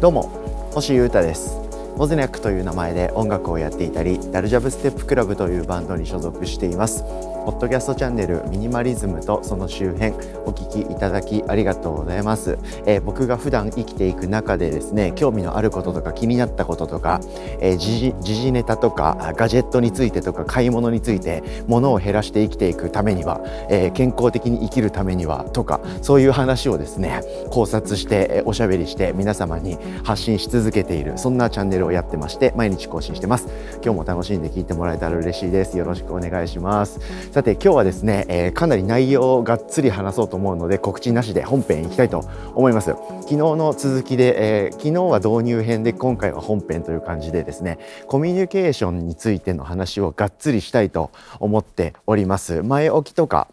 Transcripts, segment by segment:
どうも星優太です。モズニャックという名前で音楽をやっていたりダルジャブステップクラブというバンドに所属しています。ポッドキャストチャンネルミニマリズムとその周辺お聞きいただきありがとうございます、えー、僕が普段生きていく中でですね興味のあることとか気になったこととか、えー、時事ネタとかガジェットについてとか買い物について物を減らして生きていくためには、えー、健康的に生きるためにはとかそういう話をですね考察しておしゃべりして皆様に発信し続けているそんなチャンネルををやってまして毎日更新してます。今日も楽しんで聞いてもらえたら嬉しいです。よろしくお願いします。さて今日はですね、えー、かなり内容をがっつり話そうと思うので告知なしで本編いきたいと思います。昨日の続きで、えー、昨日は導入編で今回は本編という感じでですねコミュニケーションについての話をがっつりしたいと思っております。前置きとか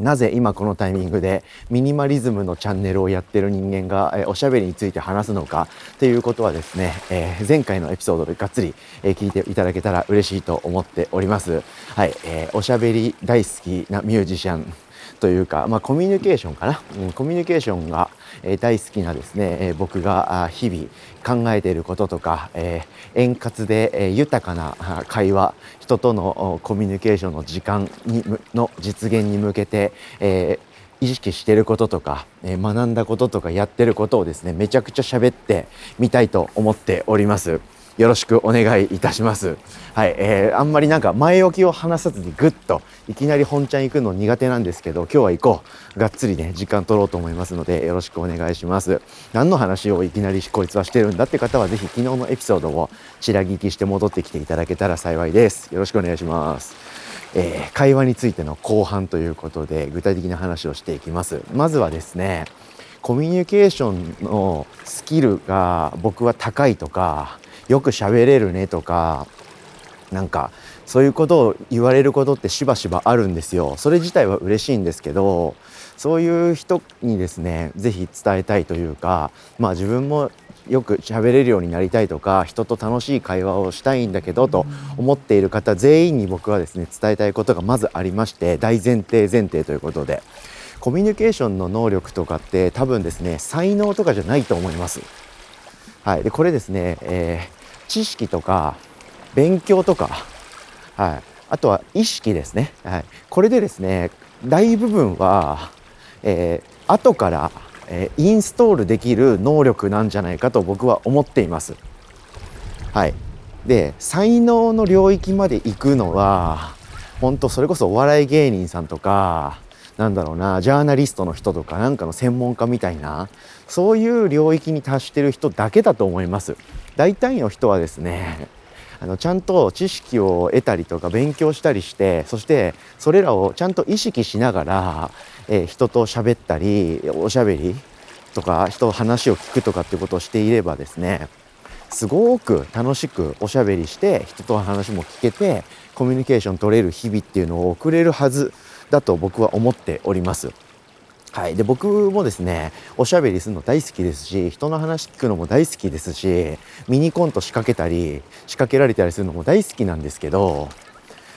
なぜ今このタイミングでミニマリズムのチャンネルをやってる人間が、えおしゃべりについて話すのかっていうことはですね、えー、前回のエピソードでがっつり、え、聞いていただけたら嬉しいと思っております。はい、えー、おしゃべり大好きなミュージシャンというか、まあ、コミュニケーションかな、うん、コミュニケーションが、え、大好きなですね、え、僕が日々考えていることとか、え、円滑で、え、豊かな会話人とのコミュニケーションの時間にの実現に向けて、えー意識してることとか、え、学んだこととかやってることをですねめちゃくちゃ喋ってみたいと思っております。よろしくお願いいたします。はい、えー、あんまりなんか前置きを話さずにぐっといきなり本ちゃん行くの苦手なんですけど、今日は行こう。がっつりね、時間取ろうと思いますので、よろしくお願いします。何の話をいきなりこいつはしてるんだって方は、ぜひ昨日のエピソードをちら聞きして戻ってきていただけたら幸いです。よろしくお願いします。えー、会話についての後半ということで、具体的な話をしていきます。まずはですね、コミュニケーションのスキルが僕は高いとか、よく喋れるねとかなんかそういうことを言われることってしばしばあるんですよ。それ自体は嬉しいんですけどそういう人にですね是非伝えたいというかまあ自分もよく喋れるようになりたいとか人と楽しい会話をしたいんだけどと思っている方全員に僕はですね伝えたいことがまずありまして大前提前提ということでコミュニケーションの能力とかって多分ですね才能とかじゃないと思います。はい、でこれですね、えー、知識とか勉強とか、はい、あとは意識ですね、はい、これでですね大部分は、えー、後から、えー、インストールできる能力なんじゃないかと僕は思っています。はい、で才能の領域まで行くのは本当それこそお笑い芸人さんとかなんだろうなジャーナリストの人とかなんかの専門家みたいなそういう領域に達してる人だけだと思います。大体の人はですねあのちゃんと知識を得たりとか勉強したりしてそしてそれらをちゃんと意識しながら、えー、人と喋ったりおしゃべりとか人の話を聞くとかっていうことをしていればですねすごく楽しくおしゃべりして人と話も聞けてコミュニケーション取れる日々っていうのを送れるはずだと僕は思っております。はい、で僕もですねおしゃべりするの大好きですし人の話聞くのも大好きですしミニコント仕掛けたり仕掛けられたりするのも大好きなんですけど、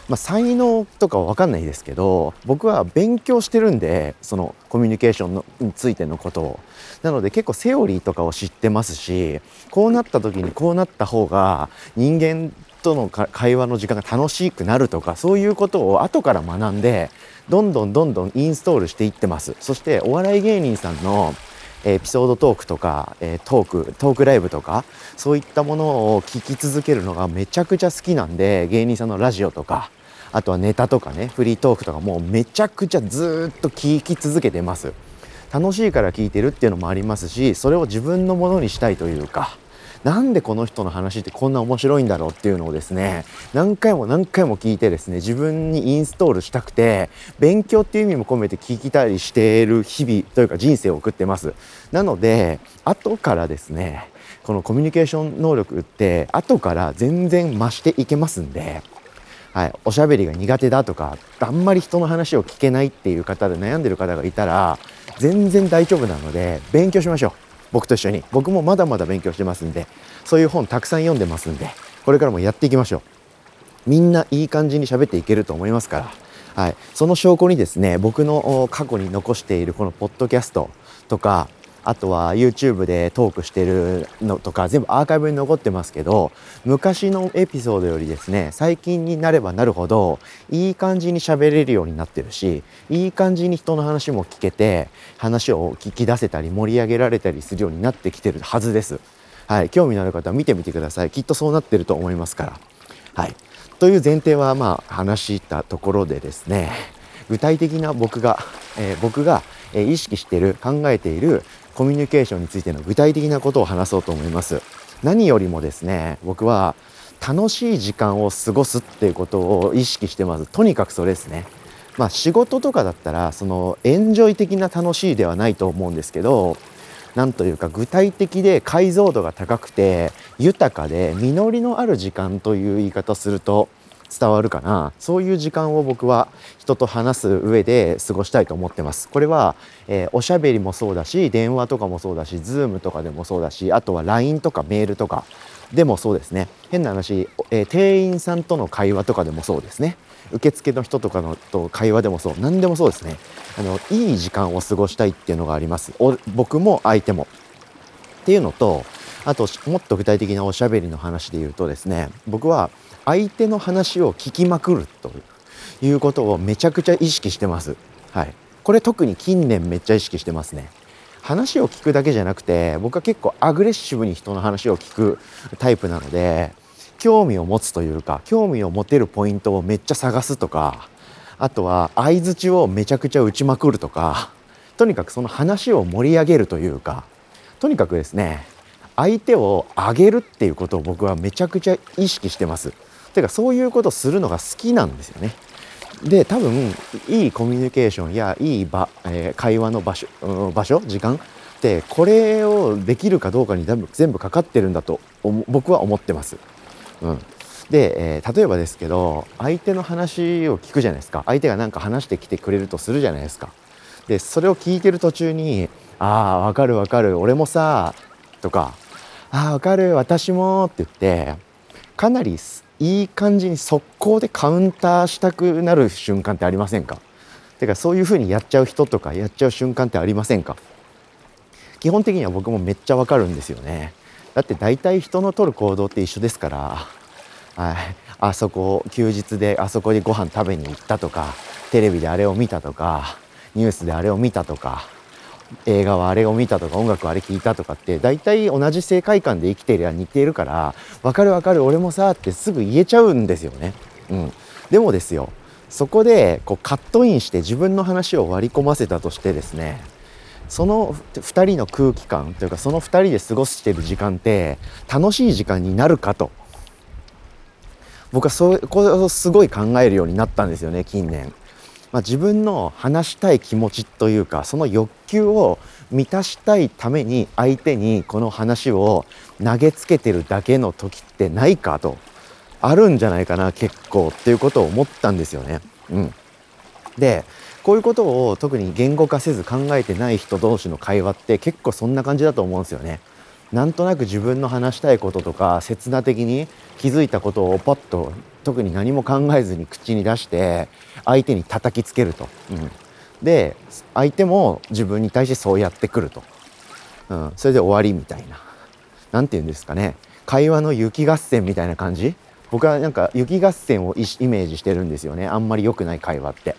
まあ、才能とかは分かんないですけど僕は勉強してるんでそのコミュニケーションのについてのことを。なので結構セオリーとかを知ってますしこうなった時にこうなった方が人間との会話の時間が楽しくなるとかそういうことを後から学んでどんどんどんどんインストールしていってます。そしてお笑い芸人さんのエピソードトークとか、えトークトークライブとかそういったものを聞き続けるのがめちゃくちゃ好きなんで芸人さんのラジオとかあとはネタとかねフリートークとかもうめちゃくちゃずっと聞き続けてます。楽しいから聞いてるっていうのもありますしそれを自分のものにしたいというかなんでこの人の話ってこんな面白いんだろうっていうのをですね何回も何回も聞いてですね自分にインストールしたくて勉強っていう意味も込めて聞きたりしている日々というか人生を送ってます。なので後からですねこのコミュニケーション能力って後から全然増していけますんではい、おしゃべりが苦手だとかあんまり人の話を聞けないっていう方で悩んでる方がいたら全然大丈夫なので勉強しましょう。僕と一緒に。僕もまだまだ勉強してますんでそういう本たくさん読んでますんでこれからもやっていきましょう。みんないい感じに喋っていけると思いますから。はい、その証拠にですね僕の過去に残しているこのポッドキャストとかあとは YouTube でトークしてるのとか全部アーカイブに残ってますけど昔のエピソードよりですね最近になればなるほどいい感じに喋れるようになってるしいい感じに人の話も聞けて話を聞き出せたり盛り上げられたりするようになってきてるはずです。はい、興味のある方は見てみてくださいきっとそうなってると思いますから。はい、という前提はまあ話したところでですね具体的な僕が、えー、僕が意識している考えているコミュニケーションについての具体的なことを話そうと思います。何よりもですね僕は楽しい時間を過ごすっていうことを意識してます。とにかくそれですね。まあ仕事とかだったらそのエンジョイ的な楽しいではないと思うんですけどなんというか具体的で解像度が高くて豊かで実りのある時間という言い方すると伝わるかな。そういう時間を僕は人と話す上で過ごしたいと思ってます。これは、えー、おしゃべりもそうだし電話とかもそうだし Zoom とかでもそうだしあとは LINE とかメールとかでもそうですね。変な話、えー、店員さんとの会話とかでもそうですね。受付の人とかのと会話でもそう。何でもそうですね。あのいい時間を過ごしたいっていうのがあります。僕も相手も。っていうのとあともっと具体的なおしゃべりの話で言うとですね僕は相手の話を聞きまくるということをめちゃくちゃ意識してます。はい。これ特に近年めっちゃ意識してますね。話を聞くだけじゃなくて僕は結構アグレッシブに人の話を聞くタイプなので興味を持つというか興味を持てるポイントをめっちゃ探すとかあとは相づちをめちゃくちゃ打ちまくるとかとにかくその話を盛り上げるというかとにかくですね相手を上げるっていうことを僕はめちゃくちゃ意識してます。てかそういうことするのが好きなんですよね。で多分いいコミュニケーションやいい場、えー、会話の場所場所時間ってこれをできるかどうかに全部かかってるんだと僕は思ってます。うん、で、えー、例えばですけど相手の話を聞くじゃないですか相手が何か話してきてくれるとするじゃないですか。でそれを聞いてる途中に「ああわかるわかる俺もさ」とか「ああわかる私も」って言ってかなりいい感じに速攻でカウンターしたくなる瞬間ってありませんか？てかそういうふうにやっちゃう人とかやっちゃう瞬間ってありませんか？基本的には僕もめっちゃわかるんですよね。だって大体人の取る行動って一緒ですから はい。あそこ休日であそこでご飯食べに行ったとかテレビであれを見たとかニュースであれを見たとか映画はあれを見たとか音楽はあれ聞いたとかって大体同じ世界観で生きているや似ているから分かる分かる俺もさってすぐ言えちゃうんですよね。うん、でもですよそこでこうカットインして自分の話を割り込ませたとしてですねその2人の空気感というかその2人で過ごしてる時間って楽しい時間になるかと僕はそこをすごい考えるようになったんですよね近年。まあ、自分の話したい気持ちというかその欲求を満たしたいために相手にこの話を投げつけてるだけの時ってないかとあるんじゃないかな結構っていうことを思ったんですよね。うん、でこういうことを特に言語化せず考えてない人同士の会話って結構そんな感じだと思うんですよね。なんとなく自分の話したいこととか刹那的に気づいたことをパッと特に何も考えずに口に出して相手に叩きつけると、うん、で相手も自分に対してそうやってくると、うん、それで終わりみたいな。何て言うんですかね。会話の雪合戦みたいな感じ？僕はなんか雪合戦をイメージしてるんですよね。あんまり良くない会話って。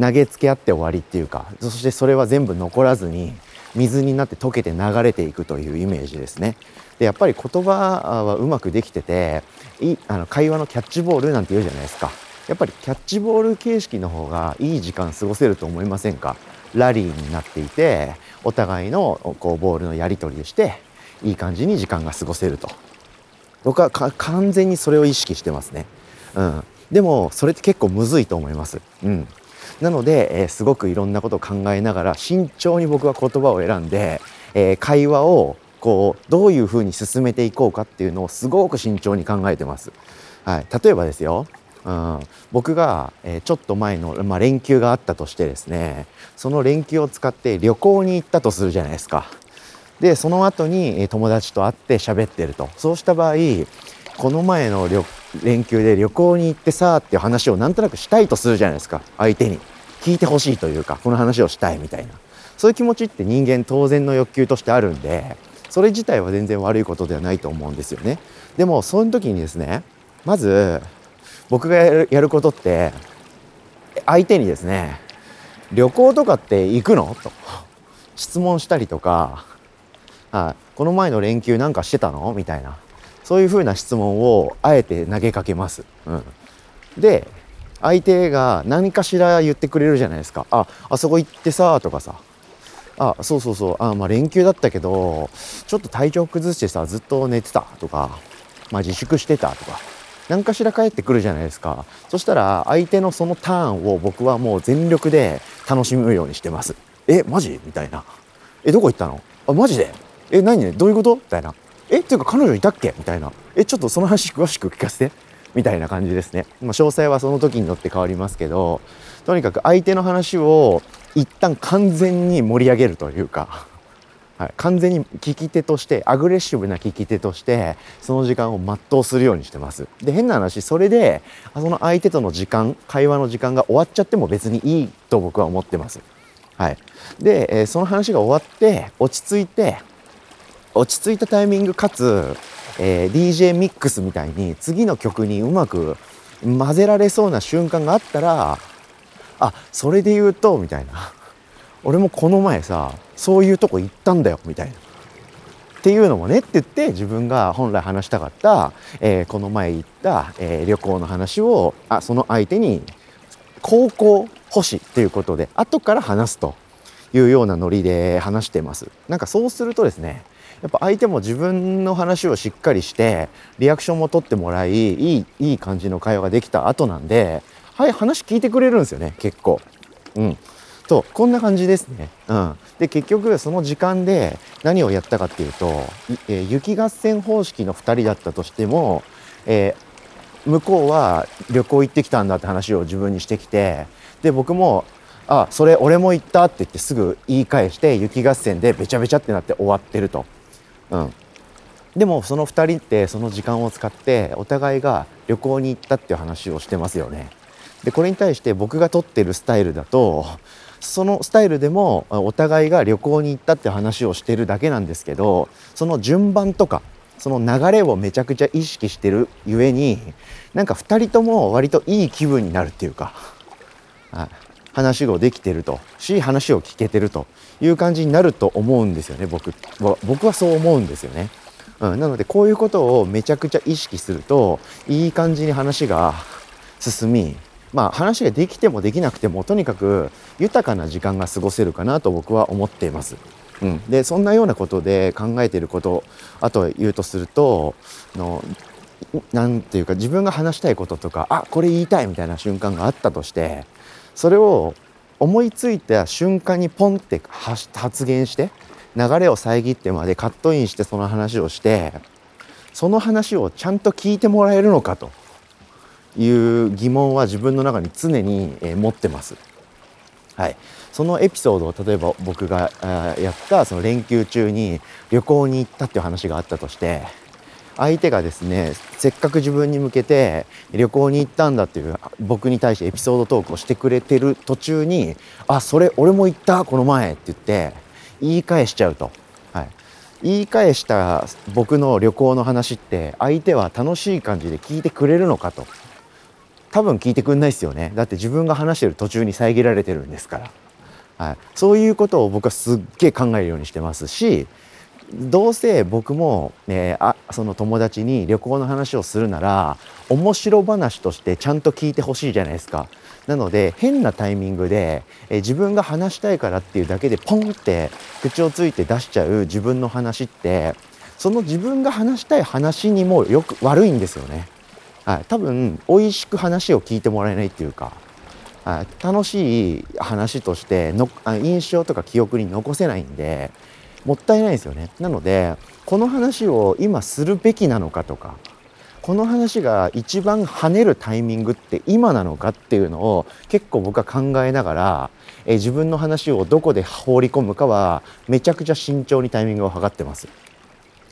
投げつけ合って終わりっていうか。そしてそれは全部残らずに水になって溶けて流れていくというイメージですね。でやっぱり言葉はうまくできてていあの会話のキャッチボールなんて言うじゃないですか。やっぱりキャッチボール形式の方がいい時間過ごせると思いませんか？ラリーになっていてお互いのこうボールのやり取りをしていい感じに時間が過ごせると。僕は完全にそれを意識してますね、うん、でもそれって結構むずいと思います、うん、なので、えー、すごくいろんなことを考えながら慎重に僕は言葉を選んで、えー、会話をこうどういうふうに進めていこうかっていうのをすごく慎重に考えてます。はい、例えばですよ、うん、僕が、えー、ちょっと前の、まあ、連休があったとしてですねその連休を使って旅行に行ったとするじゃないですか。でその後に友達と会って喋ってるとそうした場合この前の連休で旅行に行ってさっていう話をなんとなくしたいとするじゃないですか。相手に。聞いてほしいというかこの話をしたいみたいな。そういう気持ちって人間当然の欲求としてあるんでそれ自体は全然悪いことではないと思うんですよね。でもその時にですねまず僕がやることって相手にですね旅行とかって行くの？と。質問したりとか、はい、この前の連休なんかしてたの？みたいな。そういうふうな質問をあえて投げかけます。うん、で相手が何かしら言ってくれるじゃないですか「ああそこ行ってさ」とかさ「あそうそうそう。あまあ連休だったけどちょっと体調崩してさずっと寝てた」とか「まあ自粛してた」とか。何かしら返ってくるじゃないですか。そしたら相手のそのターンを僕はもう全力で楽しむようにしてます。えマジ？みたいな。えどこ行ったの？あマジで？え何？どういうこと？みたいな。えっていうか彼女いたっけ？みたいな。えちょっとその話詳しく聞かせて。みたいな感じですね、まあ、詳細はその時によって変わりますけどとにかく相手の話を一旦完全に盛り上げるというか はい、完全に聞き手としてアグレッシブな聞き手としてその時間を全うするようにしてます。で変な話それでその相手との時間会話の時間が終わっちゃっても別にいいと僕は思ってます。はい。で、え、その話が終わって落ち着いて落ち着いたタイミングかつ、えー、DJ ミックスみたいに次の曲にうまく混ぜられそうな瞬間があったらあそれで言うとみたいな 俺もこの前さそういうとこ行ったんだよみたいな。っていうのもねって言って自分が本来話したかった、えー、この前行った、えー、旅行の話をあその相手に高校星ということで後から話すというようなノリで話してます。なんかそうするとですねやっぱ相手も自分の話をしっかりしてリアクションも取ってもらいいいいい感じの会話ができた後なんではい話聞いてくれるんですよね結構。うんとこんな感じですね。うん、で結局その時間で何をやったかっていうと、えー、雪合戦方式の2人だったとしても、えー、向こうは旅行行ってきたんだって話を自分にしてきてで僕も「あそれ俺も行った」って言ってすぐ言い返して雪合戦でべちゃべちゃってなって終わってると。うん、でもその2人ってその時間を使ってお互いが旅行に行ったっていう話をしてますよね。でこれに対して僕が取ってるスタイルだとそのスタイルでもお互いが旅行に行ったって話をしてるだけなんですけどその順番とかその流れをめちゃくちゃ意識してるゆえになんか2人とも割といい気分になるっていうか、はい、話をできてるとし話を聞けてるという感じになると思うんですよね僕は僕はそう思うんですよね。うん、なのでこういうことをめちゃくちゃ意識するといい感じに話が進みまあ、話ができてもできなくてもとにかく豊かな時間が過ごせるかなと僕は思っています。うん、でそんなようなことで考えていることあと言うとするとのなんていうか自分が話したいこととかあこれ言いたいみたいな瞬間があったとしてそれを思いついた瞬間にポンって発言して流れを遮ってまでカットインしてその話をしてその話をちゃんと聞いてもらえるのかと。いう疑問は自分の中に常に、持ってます。はい、そのエピソードを例えば僕がやったその連休中に旅行に行ったっていう話があったとして相手がですねせっかく自分に向けて旅行に行ったんだっていう僕に対してエピソードトークをしてくれてる途中に「あそれ俺も行ったこの前」って言って言い返しちゃうと。はい、言い返した僕の旅行の話って相手は楽しい感じで聞いてくれるのかと。多分聞いてくんないですよね。だって自分が話してる途中に遮られてるんですから、はい、そういうことを僕はすっげえ考えるようにしてますしどうせ僕も、ね、あその友達に旅行の話をするなら面白話としてちゃんと聞いてほしいじゃないですか。なので変なタイミングでえ自分が話したいからっていうだけでポンって口をついて出しちゃう自分の話ってその自分が話したい話にもよく悪いんですよね。はい、多分美味しく話を聞いてもらえないっていうか、楽しい話としての印象とか記憶に残せないんでもったいないですよね。なのでこの話を今するべきなのかとかこの話が一番跳ねるタイミングって今なのかっていうのを結構僕は考えながらえ自分の話をどこで放り込むかはめちゃくちゃ慎重にタイミングを測ってます。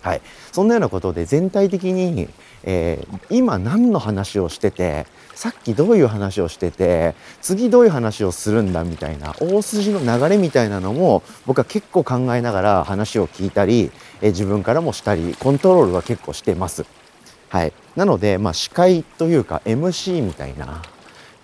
はい、そんなようなことで全体的に、えー、今何の話をしててさっきどういう話をしてて次どういう話をするんだみたいな大筋の流れみたいなのも僕は結構考えながら話を聞いたり、えー、自分からもしたりコントロールは結構してます。はい、なので、まあ、司会というか MC みたいな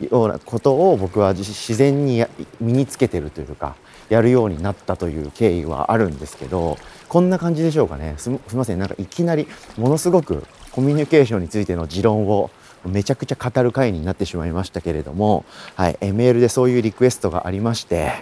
ようなことを僕は自然に身につけてるというかやるようになったという経緯はあるんですけどこんな感じでしょうかね。すみません。なんかいきなりものすごくコミュニケーションについての持論をめちゃくちゃ語る回になってしまいましたけれども、はい、メールでそういうリクエストがありまして、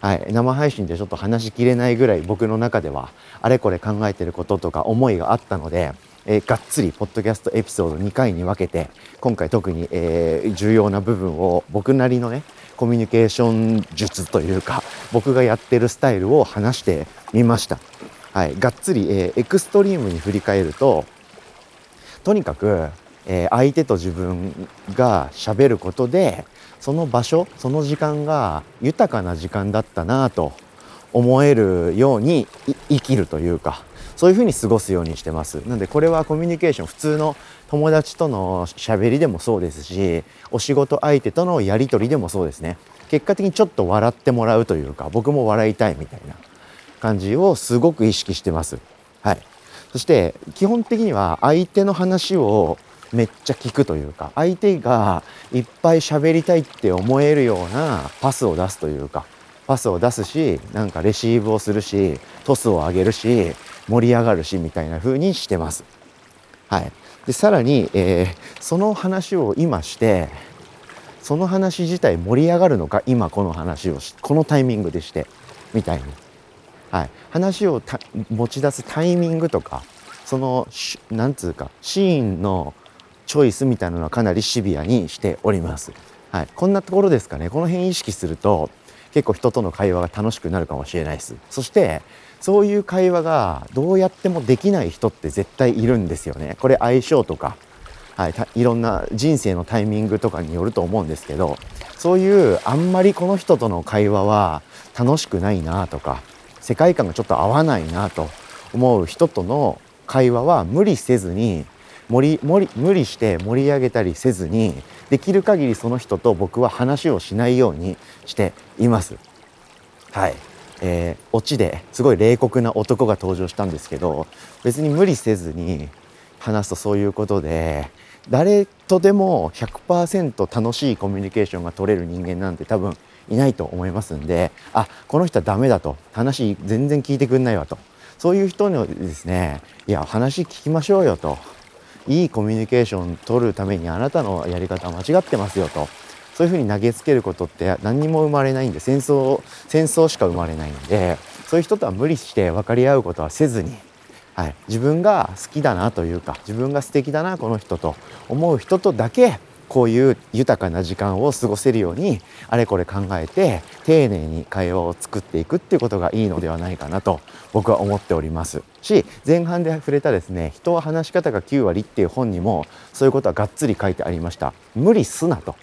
はい、生配信でちょっと話しきれないぐらい僕の中ではあれこれ考えてることとか思いがあったのでえー、がっつりポッドキャストエピソード2回に分けて今回特に、えー、重要な部分を僕なりのねコミュニケーション術というか僕がやってるスタイルを話してみました。はい、がっつり、えー、エクストリームに振り返るととにかく、えー、相手と自分がしゃべることでその場所その時間が豊かな時間だったなと思えるように生きるというかそういうふうに過ごすようにしてます。なのでこれはコミュニケーション普通の友達とのしゃべりでもそうですしお仕事相手とのやり取りでもそうですね。結果的にちょっと笑ってもらうというか僕も笑いたいみたいな。感じをすごく意識してます。はい。そして基本的には相手の話をめっちゃ聞くというか相手がいっぱい喋りたいって思えるようなパスを出すというかパスを出すしなんかレシーブをするしトスを上げるし盛り上がるしみたいな風にしてます。はい、でさらに、えー、その話を今してその話自体盛り上がるのか今この話をしこのタイミングでしてみたいに、はい、話を持ち出すタイミングとかそのなんつうかシーンのチョイスみたいなのはかなりシビアにしております。はい、こんなところですかね。この辺意識すると結構人との会話が楽しくなるかもしれないです。そしてそういう会話がどうやってもできない人って絶対いるんですよね。これ相性とか、はい、いろんな人生のタイミングとかによると思うんですけどそういうあんまりこの人との会話は楽しくないなとか世界観がちょっと合わないなと思う人との会話は無理せずに盛り盛り無理して盛り上げたりせずにできる限りその人と僕は話をしないようにしています。はい、えー、オチですごい冷酷な男が登場したんですけど別に無理せずに話すとそういうことで誰とでも100%楽しいコミュニケーションが取れる人間なんて多分いないと思いますんであこの人はダメだと。話全然聞いてくんないわと。そういう人にですねいや話聞きましょうよと。いいコミュニケーション取るためにあなたのやり方は間違ってますよと。そういうふうに投げつけることって何にも生まれないんで戦争戦争しか生まれないんでそういう人とは無理して分かり合うことはせずに、はい、自分が好きだなというか自分が素敵だなこの人と思う人とだけこういう豊かな時間を過ごせるようにあれこれ考えて丁寧に会話を作っていくっていうことがいいのではないかなと僕は思っておりますし前半で触れたですね人は話し方が9割っていう本にもそういうことはがっつり書いてありました。無理すなと、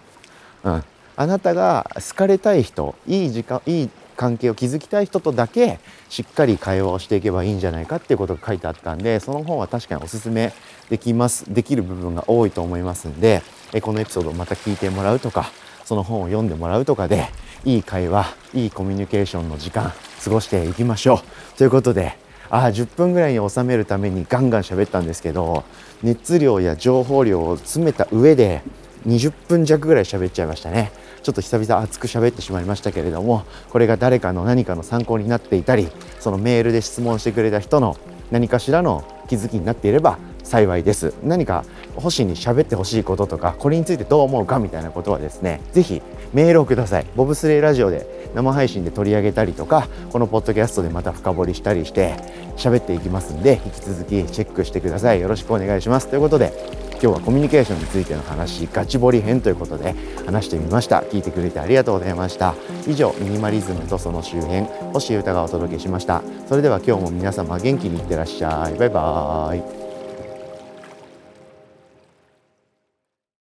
うん、あなたが好かれたい人いい時間いい関係を築きたい人とだけしっかり会話をしていけばいいんじゃないかっていうことが書いてあったんでその本は確かにおすすめできますできる部分が多いと思いますんでこのエピソードをまた聞いてもらうとかその本を読んでもらうとかでいい会話いいコミュニケーションの時間過ごしていきましょう。ということであ10分ぐらいに収めるためにガンガン喋ったんですけど熱量や情報量を詰めた上で20分弱ぐらい喋っちゃいましたね。ちょっと久々熱く喋ってしまいましたけれどもこれが誰かの何かの参考になっていたりそのメールで質問してくれた人の何かしらの気づきになっていれば幸いです。何か星に喋ってほしいこととかこれについてどう思うかみたいなことはですね是非メールをください。ボブスレーラジオで生配信で取り上げたりとかこのポッドキャストでまた深掘りしたりして喋っていきますんで引き続きチェックしてください。よろしくお願いします。ということで今日はコミュニケーションについての話ガチボリ編ということで話してみました。聞いてくれてありがとうございました。以上ミニマリズムとその周辺星歌がお届けしました。それでは今日も皆様元気にいってらっしゃい。バイバーイ。